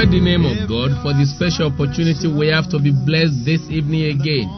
glorify the name of God for the special opportunity we have to be blessed this evening again.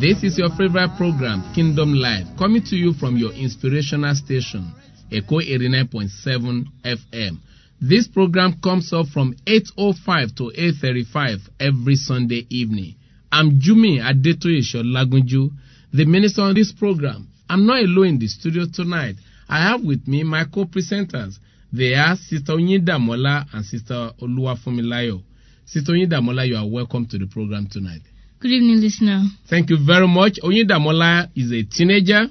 This is your favorite program, Kingdom Life, coming to you from your inspirational station, Echo 89.7 FM. This program comes up from 8.05 to 8.35 every Sunday evening. I'm Jumi Adetoye Sholagunju, the minister on this program. I'm not alone in the studio tonight. I have with me my co-presenters. They are Sister Onyindamola and Sister Oluwafumilayo. Sister Onyindamola, you are welcome to the program tonight. Good evening, listener. Thank you very much. Onyindamola is a teenager.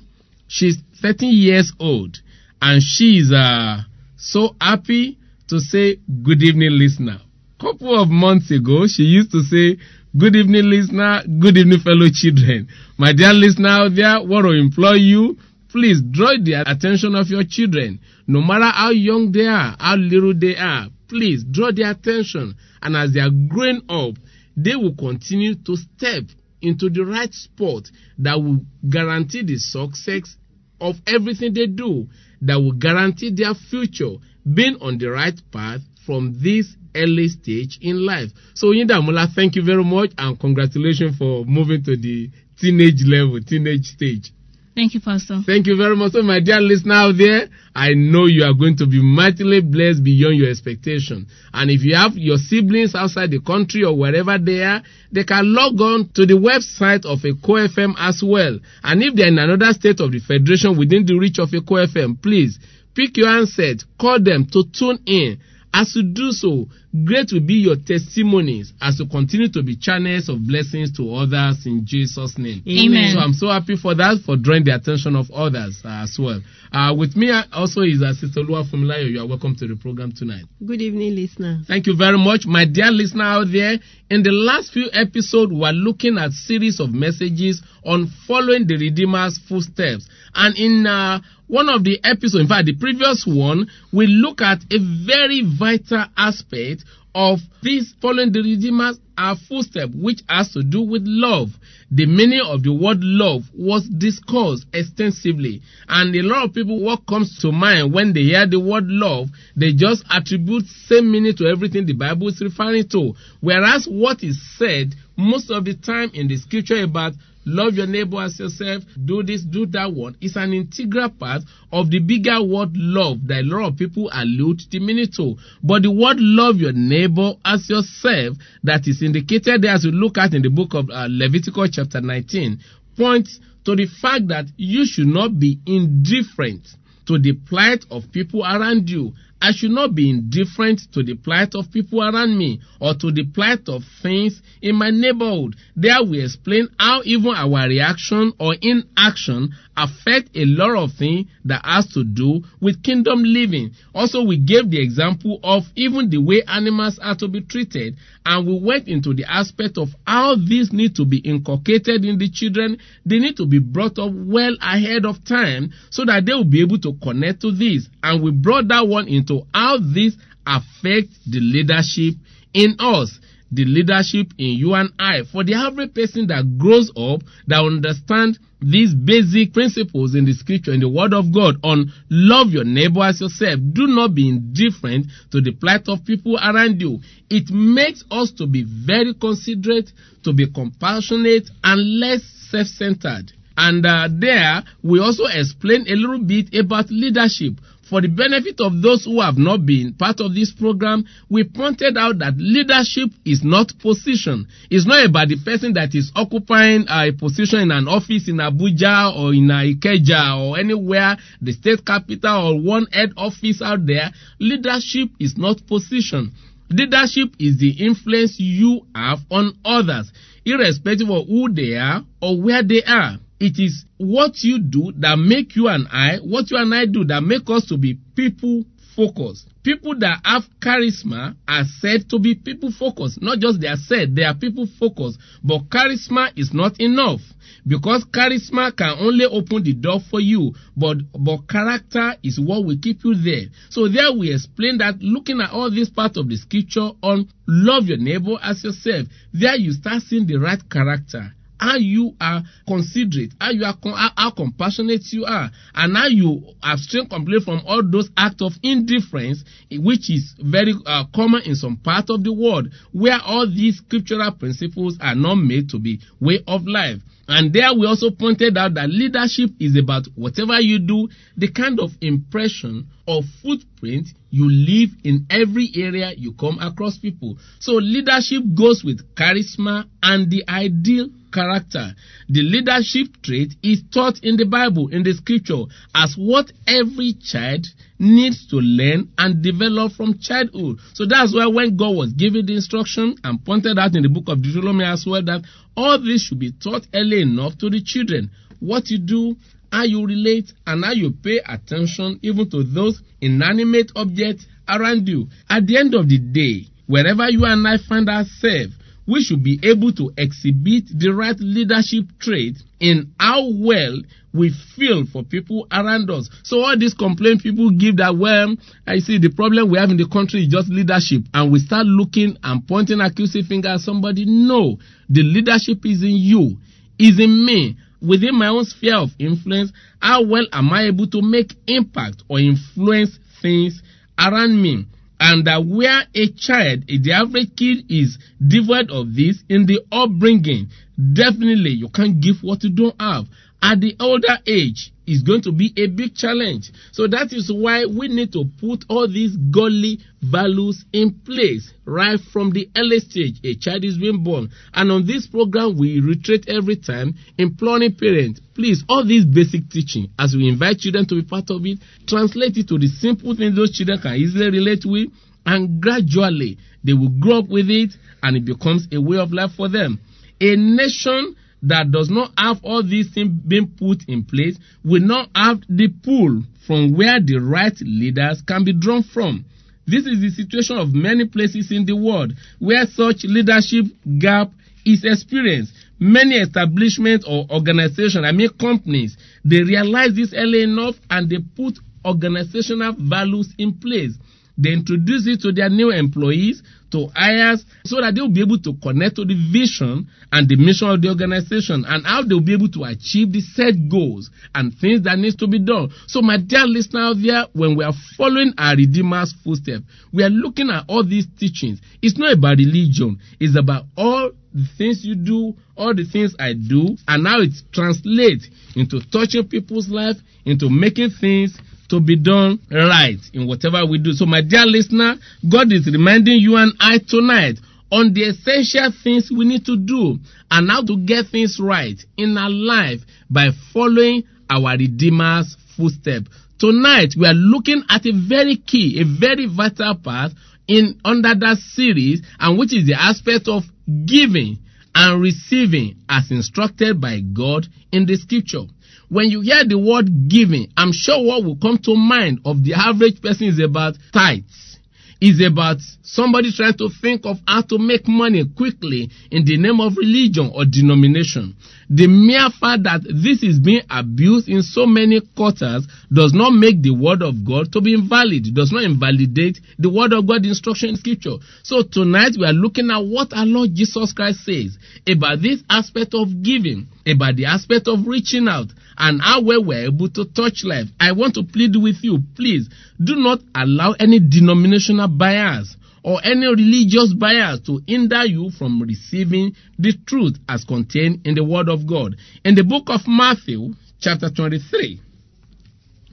She's 13 years old and she is uh, so happy to say good evening, listener. Couple of months ago, she used to say good evening, listener, good evening, fellow children. My dear listener out there, want to implore you, please draw the attention of your children. No matter how young they are, how little they are, please draw their attention. And as they are growing up, they will continue to step into the right spot that will guarantee the success of everything they do, that will guarantee their future being on the right path from this early stage in life. So, Yindamola, thank you very much and congratulations for moving to the teenage level, teenage stage. Thank you, Pastor. Thank you very much. So, my dear listener out there, I know you are going to be mightily blessed beyond your expectation. And if you have your siblings outside the country or wherever they are, they can log on to the website of a FM as well. And if they're in another state of the federation within the reach of a FM, please pick your handset, call them to tune in. As you do so, great will be your testimonies as you continue to be channels of blessings to others in Jesus' name. Amen. So I'm so happy for that, for drawing the attention of others uh, as well. Uh, with me uh, also is uh, Sister Lua Fumilayo. You are welcome to the program tonight. Good evening, listener. Thank you very much, my dear listener out there. In the last few episodes, we are looking at series of messages on following the Redeemer's footsteps. And in uh, one of the episodes, in fact, the previous one, we look at a very vital aspect of this following the Redeemer's our footstep, which has to do with love. The meaning of the word love was discussed extensively, and a lot of people, what comes to mind when they hear the word love, they just attribute same meaning to everything the Bible is referring to. Whereas what is said most of the time in the scripture about love your neighbor as yourself, do this, do that one, It's an integral part of the bigger word love that a lot of people allude the meaning to. But the word love your neighbor as yourself that is indicated there as we look at in the book of uh, Leviticus chapter 19 points to the fact that you should not be indifferent to the plight of people around you. I should not be indifferent to the plight of people around me or to the plight of things in my neighborhood. There we explain how even our reaction or inaction affect a lot of things that has to do with kingdom living. Also, we gave the example of even the way animals are to be treated, and we went into the aspect of how these need to be inculcated in the children. They need to be brought up well ahead of time so that they will be able to connect to this. And we brought that one into how this affects the leadership in us the leadership in you and I. For the average person that grows up, that understands these basic principles in the scripture, in the word of God on love your neighbor as yourself. Do not be indifferent to the plight of people around you. It makes us to be very considerate, to be compassionate, and less self-centered. And uh, there, we also explain a little bit about leadership. For the benefit of those who have not been part of this program, we pointed out that leadership is not position. It's not about the person that is occupying a position in an office in Abuja or in Ikeja or anywhere, the state capital or one head office out there. Leadership is not position. Leadership is the influence you have on others, irrespective of who they are or where they are. It is what you do that make you and I, what you and I do that make us to be people focused. People that have charisma are said to be people focused. Not just they are said, they are people focused. But charisma is not enough. Because charisma can only open the door for you, but, but character is what will keep you there. So there we explain that looking at all this part of the scripture on love your neighbor as yourself, there you start seeing the right character how you are considerate, how you are how, how compassionate you are, and how you abstain completely from all those acts of indifference, which is very uh, common in some part of the world, where all these scriptural principles are not made to be way of life. And there we also pointed out that leadership is about whatever you do, the kind of impression or footprint you leave in every area you come across people. So leadership goes with charisma and the ideal character. The leadership trait is taught in the Bible, in the scripture, as what every child needs to learn and develop from childhood. So that's why when God was giving the instruction and pointed out in the book of Deuteronomy as well that all this should be taught early enough to the children. What you do, how you relate, and how you pay attention even to those inanimate objects around you. At the end of the day, wherever you and I find ourselves, we should be able to exhibit the right leadership trait in how well we feel for people around us. So all these complaint people give that well, I see the problem we have in the country is just leadership, and we start looking and pointing accusing finger at somebody. No, the leadership is in you, is in me. Within my own sphere of influence, how well am I able to make impact or influence things around me? And that where a child, the average kid is devoid of this in the upbringing, definitely you can't give what you don't have. At the older age, is going to be a big challenge. So that is why we need to put all these godly values in place right from the early stage a child is being born. And on this program, we reiterate every time, imploring parents, please, all these basic teaching, as we invite children to be part of it, translate it to the simple things those children can easily relate with, and gradually they will grow up with it, and it becomes a way of life for them. A nation that does not have all these things being put in place will not have the pull from where the right leaders can be drawn from. This is the situation of many places in the world where such leadership gap is experienced. Many establishments or organizations, I mean companies, they realize this early enough and they put organizational values in place. They introduce it to their new employees, to hires, so that they'll be able to connect to the vision and the mission of the organization and how they'll be able to achieve the set goals and things that needs to be done. So, my dear listener there, when we are following our Redeemer's footsteps, we are looking at all these teachings. It's not about religion, it's about all the things you do, all the things I do, and how it translates into touching people's life, into making things to be done right in whatever we do. So, my dear listener, God is reminding you and I tonight on the essential things we need to do and how to get things right in our life by following our Redeemer's footsteps. Tonight, we are looking at a very key, a very vital part in under that series, and which is the aspect of giving and receiving as instructed by God in the scripture. When you hear the word giving, I'm sure what will come to mind of the average person is about tithes. Is about somebody trying to think of how to make money quickly in the name of religion or denomination. The mere fact that this is being abused in so many quarters does not make the word of God to be invalid, does not invalidate the word of God instruction in scripture. So tonight we are looking at what our Lord Jesus Christ says about this aspect of giving, about the aspect of reaching out, and how well we're able to touch life. I want to plead with you, please do not allow any denominational bias or any religious bias to hinder you from receiving the truth as contained in the Word of God. In the book of Matthew, chapter 23,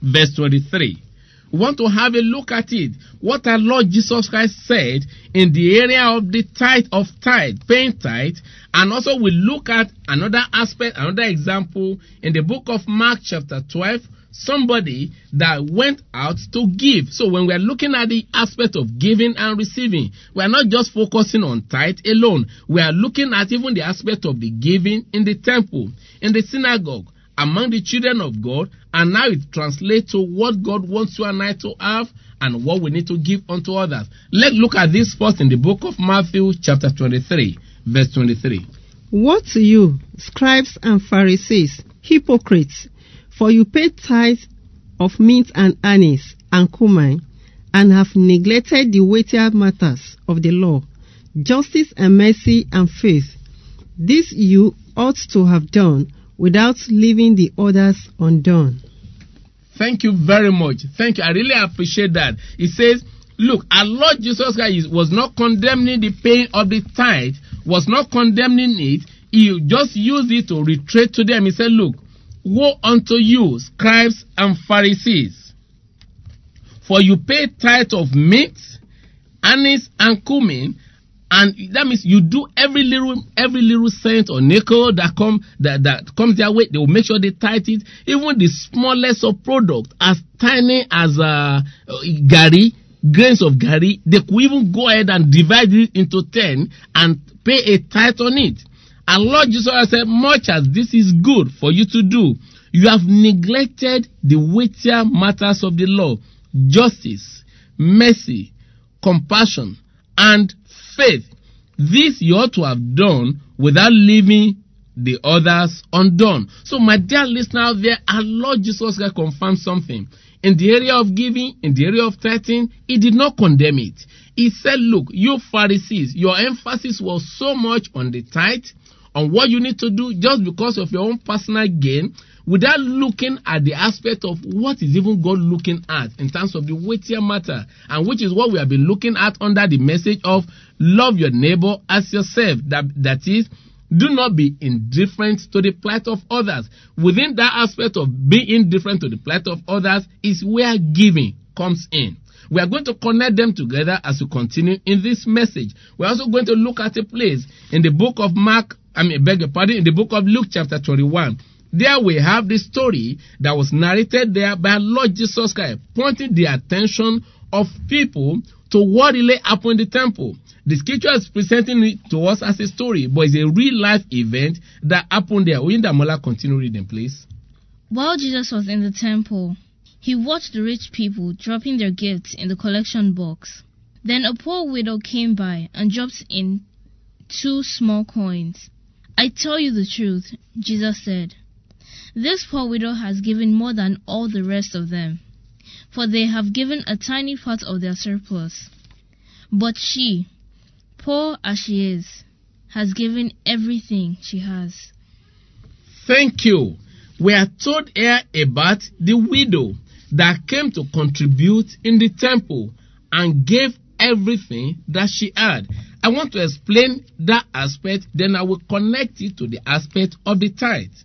verse 23, we want to have a look at it. What our Lord Jesus Christ said in the area of the tithe of tithe, paying tithe, and also we look at another aspect, another example in the book of Mark, chapter 12, somebody that went out to give. So when we are looking at the aspect of giving and receiving, we are not just focusing on tithe alone. We are looking at even the aspect of the giving in the temple, in the synagogue, among the children of God, and now it translates to what God wants you and I to have and what we need to give unto others. Let's look at this first in the book of Matthew, chapter 23, verse 23. What to you, scribes and Pharisees, hypocrites, for you pay tithe of mint and anise and cumin, and have neglected the weightier matters of the law, justice and mercy and faith. This you ought to have done without leaving the others undone. Thank you very much. Thank you. I really appreciate that. It says, look, our Lord Jesus Christ was not condemning the paying of the tithe, was not condemning it. He just used it to reiterate to them. He said, look, woe unto you, scribes and Pharisees, for you pay tithe of meat, anise, and cumin, and that means you do every little every little cent or nickel that come that, that comes their way they will make sure they tithe it. Even the smallest of product as tiny as uh, gari grains of gari they could even go ahead and divide it into 10 and pay a tithe on it and lord jesus said much as this is good for you to do you have neglected the weightier matters of the law justice mercy compassion and faith. This you ought to have done without leaving the others undone. So, my dear listener out there, our Lord Jesus Christ confirmed something. In the area of giving, in the area of tithing, he did not condemn it. He said, Look, you Pharisees, your emphasis was so much on the tithe, on what you need to do just because of your own personal gain, without looking at the aspect of what is even God looking at in terms of the weightier matter, and which is what we have been looking at under the message of love your neighbor as yourself. That, that is, do not be indifferent to the plight of others. Within that aspect of being indifferent to the plight of others is where giving comes in. We are going to connect them together as we continue in this message. We're also going to look at a place in the book of Mark, I mean, beg your pardon, in the book of Luke, chapter 21. There we have the story that was narrated there by Lord Jesus Christ, pointing the attention of people to what really happened in the temple. The scripture is presenting it to us as a story, but it's a real life event that happened there. Oyindamola, continue reading, please. While Jesus was in the temple, he watched the rich people dropping their gifts in the collection box. Then a poor widow came by and dropped in two small coins. I tell you the truth, Jesus said. This poor widow has given more than all the rest of them, for they have given a tiny part of their surplus. But she, poor as she is, has given everything she has. Thank you. We are told here about the widow that came to contribute in the temple and gave everything that she had. I want to explain that aspect, then I will connect it to the aspect of the tithe.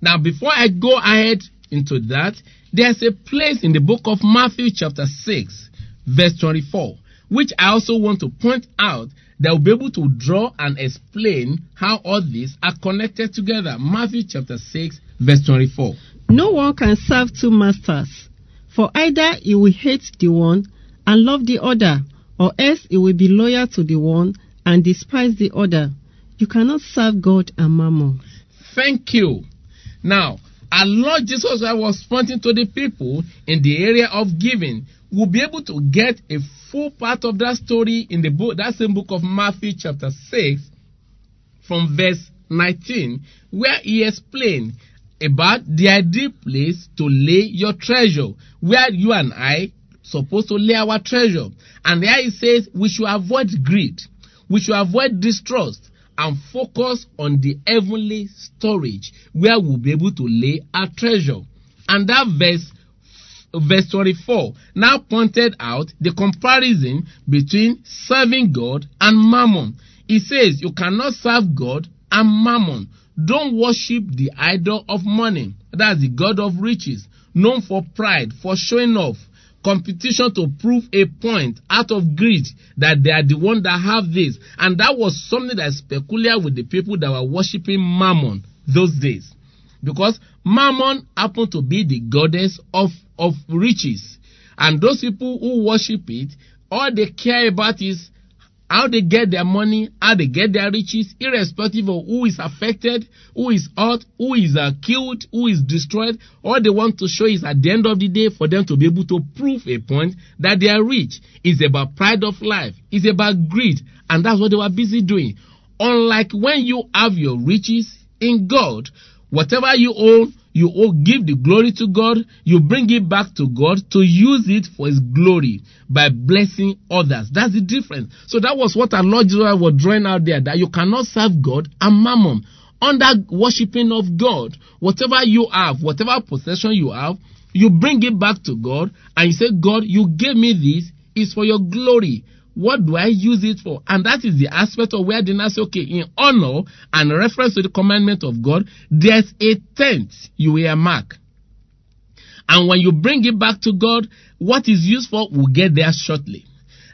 Now, before I go ahead into that, there's a place in the book of Matthew, chapter 6, verse 24, which I also want to point out that will be able to draw and explain how all these are connected together. Matthew, chapter 6, verse 24. No one can serve two masters, for either he will hate the one and love the other, or else he will be loyal to the one and despise the other. You cannot serve God and mammon. Thank you. Now, our Lord Jesus Christ was pointing to the people in the area of giving. We'll be able to get a full part of that story in the book, that same book of Matthew, chapter 6, from verse 19, where he explained about the ideal place to lay your treasure, where you and I supposed to lay our treasure. And there he says we should avoid greed, we should avoid distrust, and focus on the heavenly storage where we'll be able to lay our treasure. And that verse, verse 24, now pointed out the comparison between serving God and mammon. He says you cannot serve God and mammon. Don't worship the idol of money. That's the God of riches, known for pride, for showing off, competition to prove a point out of greed that they are the one that have this. And that was something that is peculiar with the people that were worshiping Mammon those days. Because Mammon happened to be the goddess of, of riches. And those people who worship it, all they care about is how they get their money, how they get their riches, irrespective of who is affected, who is hurt, who is uh, killed, who is destroyed. All they want to show is at the end of the day for them to be able to prove a point that they are rich. It's about pride of life. It's about greed. And that's what they were busy doing. Unlike when you have your riches in God, whatever you own, you all give the glory to God, you bring it back to God to use it for His glory by blessing others. That's the difference. So that was what our Lord Jesus was drawing out there that you cannot serve God and mammon. Under worshiping of God, whatever you have, whatever possession you have, you bring it back to God and you say, God, you gave me this, it's for your glory. What do I use it for? And that is the aspect of where now say, okay, in honor and reference to the commandment of God, there's a tenth you will mark. And when you bring it back to God, what is used for will get there shortly.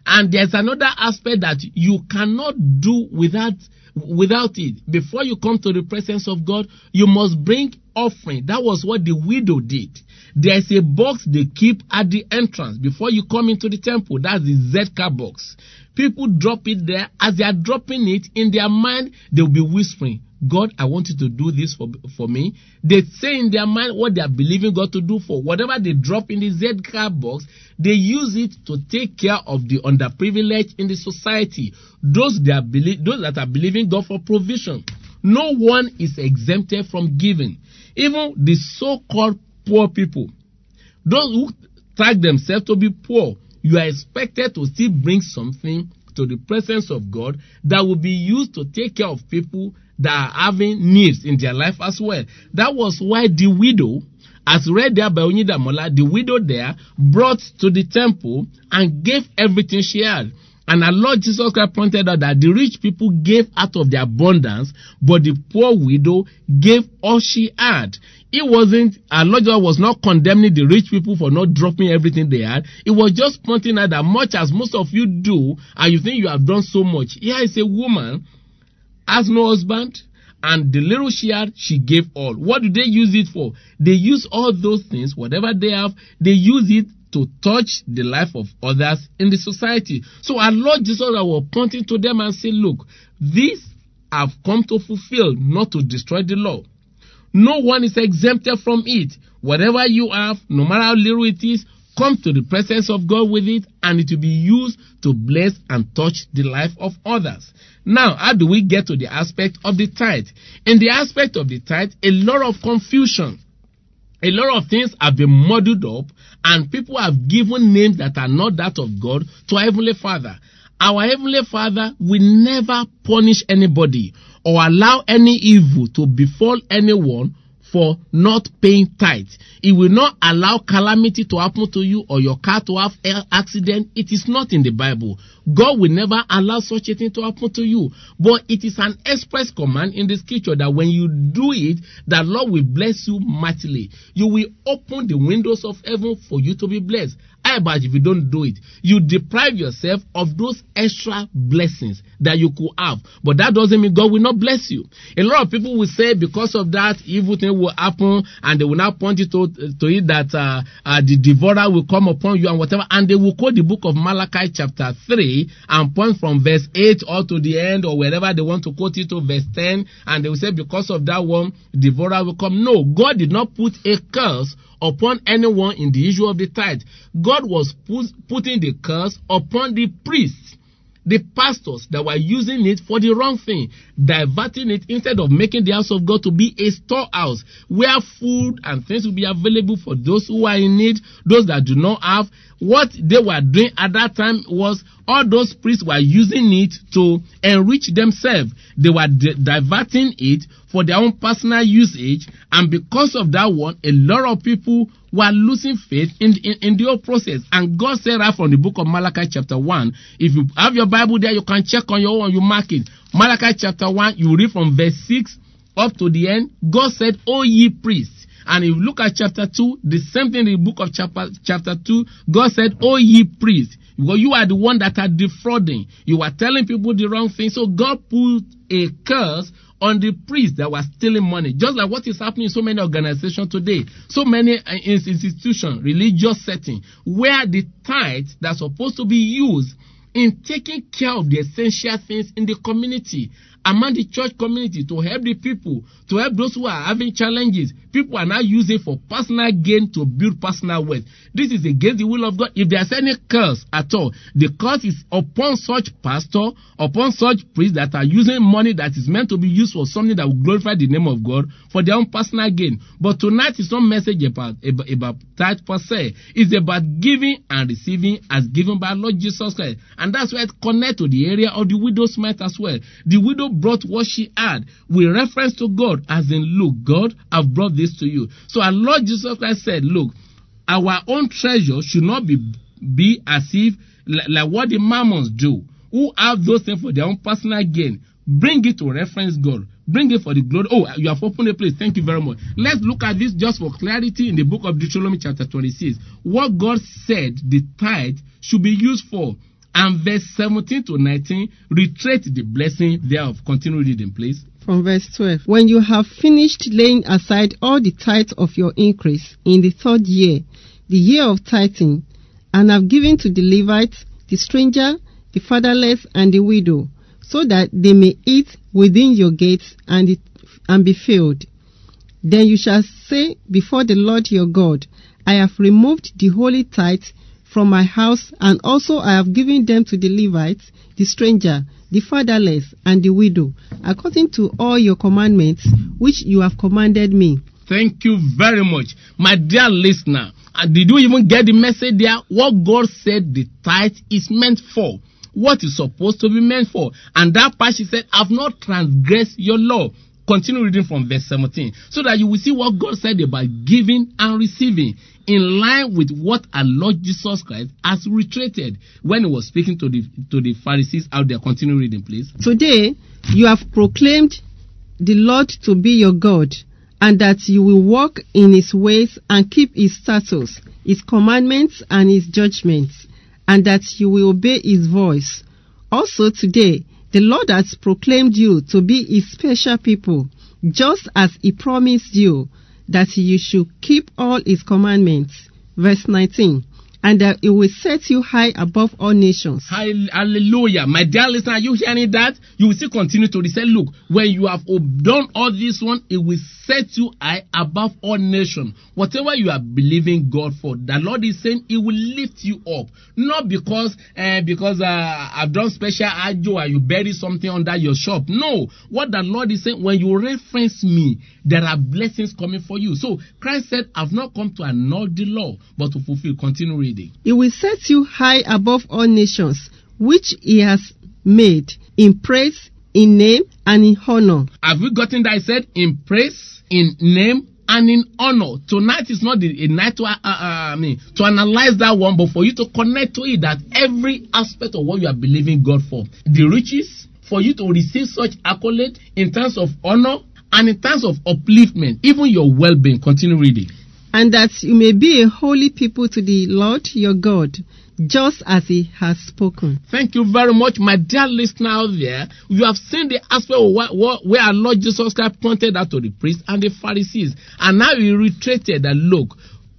And there's another aspect that you cannot do without without it. Before you come to the presence of God, you must bring offering. That was what the widow did. There's a box they keep at the entrance before you come into the temple. That's the Zedka box. People drop it there. As they are dropping it, in their mind, they'll be whispering, God, I want you to do this for, for me. They say in their mind what they are believing God to do for. Whatever they drop in the Zedka box, they use it to take care of the underprivileged in the society. Those, they are those that are believing God for provision. No one is exempted from giving. Even the so-called poor people, those who tag themselves to be poor, you are expected to still bring something to the presence of God that will be used to take care of people that are having needs in their life as well. That was why the widow, as read there by Onidamola, the widow there brought to the temple and gave everything she had. And our Lord Jesus Christ pointed out that the rich people gave out of their abundance, but the poor widow gave all she had. It wasn't, our Lord Jesus was not condemning the rich people for not dropping everything they had. It was just pointing out that much as most of you do, and you think you have done so much. Here is a woman, has no husband, and the little she had, she gave all. What do they use it for? They use all those things, whatever they have, they use it to touch the life of others in the society. So our Lord Jesus was pointing to them and say, look, these have come to fulfill, not to destroy the law. No one is exempted from it. Whatever you have, no matter how little it is, come to the presence of God with it and it will be used to bless and touch the life of others. Now, how do we get to the aspect of the tithe? In the aspect of the tithe, a lot of confusion. A lot of things have been muddled up and people have given names that are not that of God to our Heavenly Father. Our Heavenly Father will never punish anybody or allow any evil to befall anyone for not paying tithe. It will not allow calamity to happen to you or your car to have an accident. It is not in the Bible. God will never allow such a thing to happen to you. But it is an express command in the scripture that when you do it, the Lord will bless you mightily. You will open the windows of heaven for you to be blessed. How about if you don't do it? You deprive yourself of those extra blessings that you could have. But that doesn't mean God will not bless you. A lot of people will say because of that, evil thing will happen and they will now point it to, to it that uh, uh, the devourer will come upon you and whatever. And they will quote the book of Malachi chapter 3 and point from verse 8 all to the end or wherever they want to quote it to verse 10. And they will say because of that one, devourer will come. No, God did not put a curse upon anyone in the issue of the tithe. God was put, putting the curse upon the priests, the pastors that were using it for the wrong thing, diverting it instead of making the house of God to be a storehouse where food and things will be available for those who are in need, those that do not have. What they were doing at that time was all those priests were using it to enrich themselves. They were di- diverting it for their own personal usage, and because of that one, a lot of people were losing faith in, in, in the whole process. And God said right from the book of Malachi chapter 1, if you have your Bible there, you can check on your own, you mark it. Malachi chapter 1, you read from verse 6 up to the end. God said, O ye priests. And if you look at chapter 2, the same thing in the book of chapter, chapter 2, God said, O ye priests. You are the one that are defrauding. You are telling people the wrong thing. So God put a curse on the priests that were stealing money. Just like what is happening in so many organizations today. So many uh, institutions, religious setting, where the tithe that's supposed to be used in taking care of the essential things in the community among the church community to help the people, to help those who are having challenges. People are now using for personal gain to build personal wealth. This is against the will of God. If there's any curse at all, the curse is upon such pastor, upon such priest that are using money that is meant to be used for something that will glorify the name of God for their own personal gain. But tonight is not message about, about, about that per se. It's about giving and receiving as given by Lord Jesus Christ. And that's why it connect to the area of the widow's mite as well. The widow brought what she had with reference to God as in, look, God, I've brought this to you. So our Lord Jesus Christ said, look, our own treasure should not be, be as if like, like what the mammons do, who have those things for their own personal gain. Bring it to reference God. Bring it for the glory. Oh, you have opened a place. Thank you very much. Let's look at this just for clarity in the book of Deuteronomy chapter 26. What God said the tithe should be used for. And verse 17 to 19 reiterate the blessing thereof. Continue reading, please. From verse 12. When you have finished laying aside all the tithe of your increase in the third year, the year of tithing, and have given to the Levite, the stranger, the fatherless, and the widow, so that they may eat within your gates and, it, and be filled. Then you shall say before the Lord your God, I have removed the holy tithe from my house, and also I have given them to the Levites, the stranger, the fatherless, and the widow, according to all your commandments which you have commanded me. Thank you very much. My dear listener, uh, did you even get the message there? What God said the tithe is meant for. What is supposed to be meant for. And that part she said, I've not transgressed your law. Continue reading from verse 17 so that you will see what God said about giving and receiving in line with what our Lord Jesus Christ has reiterated when he was speaking to the to the Pharisees out there. Continue reading, please. Today you have proclaimed the Lord to be your God, and that you will walk in his ways and keep his statutes, his commandments, and his judgments, and that you will obey his voice. Also today, the Lord has proclaimed you to be his special people, just as he promised you that you should keep all his commandments. Verse 19. And that he will set you high above all nations. Hallelujah. My dear listener, are you hearing that? You will still continue to say, look, when you have done all this one, it will set you high above all nations. Whatever you are believing God for, the Lord is saying it will lift you up. Not because uh, because uh, I've done special ajo and you bury something under your shop. No. What the Lord is saying, when you reference me, there are blessings coming for you. So Christ said, I've not come to annul the law, but to fulfill. Continue reading. He will set you high above all nations, which he has made in praise, in name, and in honor. Have we gotten that? I said in praise, in name, and in honor. Tonight is not the, a night to, uh, uh, I mean, to analyze that one, but for you to connect to it that every aspect of what you are believing God for, the riches, for you to receive such accolade in terms of honor and in terms of upliftment, even your well-being. Continue reading. And that you may be a holy people to the Lord your God, just as he has spoken. Thank you very much, my dear listener out there. You have seen the aspect of what, what, where our Lord Jesus Christ pointed out to the priests and the Pharisees. And now he reiterated that, look,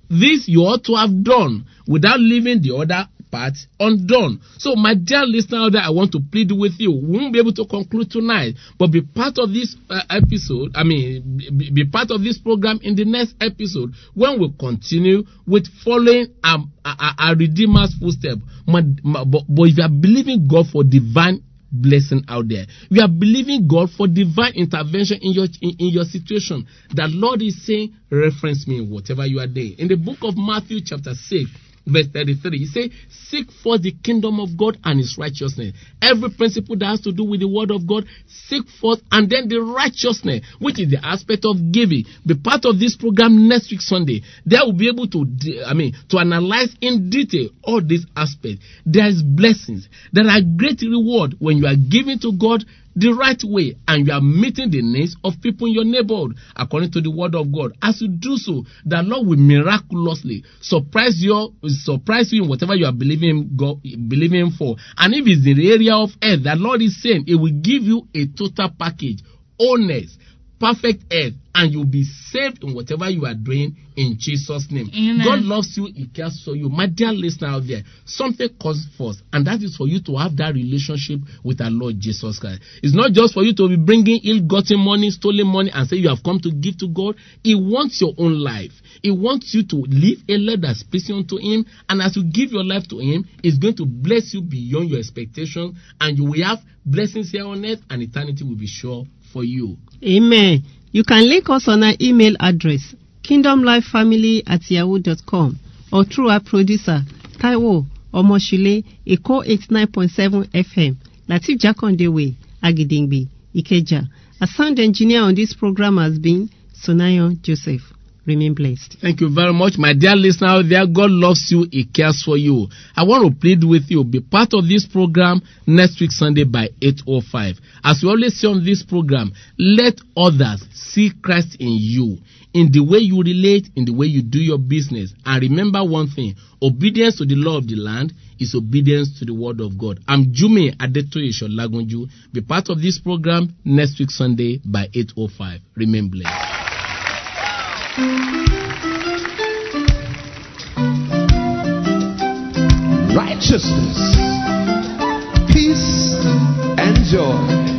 this you ought to have done without leaving the other part undone. So, my dear listener there, I want to plead with you. We won't be able to conclude tonight, but be part of this uh, episode. I mean, be, be, part of this program in the next episode when we continue with following our, our, our Redeemer's footstep. My, my, but, but if you are believing God for divine blessing out there. We are believing God for divine intervention in your in, in, your situation. The Lord is saying, reference me whatever you are doing. In the book of Matthew, chapter 6, verse 33. He says, Seek first the kingdom of God and his righteousness. Every principle that has to do with the word of God, seek first and then the righteousness, which is the aspect of giving. Be part of this program next week, Sunday. There will be able to, I mean, to analyze in detail all these aspects. There is blessings. There are great reward when you are giving to God the right way and you are meeting the needs of people in your neighborhood according to the word of God. As you do so, the Lord will miraculously surprise you, surprise you in whatever you are believing God, believing for. And if it's in the area of earth, the Lord is saying it will give you a total package, honest, perfect earth and you'll be saved in whatever you are doing in Jesus' name. Amen. God loves you, He cares for you. My dear listener out there, something comes first, and that is for you to have that relationship with our Lord Jesus Christ. It's not just for you to be bringing ill-gotten money, stolen money, and say you have come to give to God. He wants your own life. He wants you to live a life that's pleasing unto Him, and as you give your life to Him, He's going to bless you beyond your expectations, and you will have blessings here on earth, and eternity will be sure for you. Amen. You can link us on our email address, kingdomlifefamily at yahoo.com, or through our producer, Taiwo Omoshile, Eko 89.7 FM, Latif Jakondewe, Agidingbi, Ikeja. A sound engineer on this program has been Sonayon Joseph. Remain blessed. Thank you very much, my dear listener out there. God loves you, He cares for you. I want to plead with you, be part of this program next week Sunday by 8.05. As we always say on this program, let others see Christ in you, in the way you relate, in the way you do your business. And remember one thing, obedience to the law of the land is obedience to the word of God. I'm Jume Adetoye Sholagunju. Be part of this program next week Sunday by 8.05. Remain blessed. Righteousness, peace, and joy.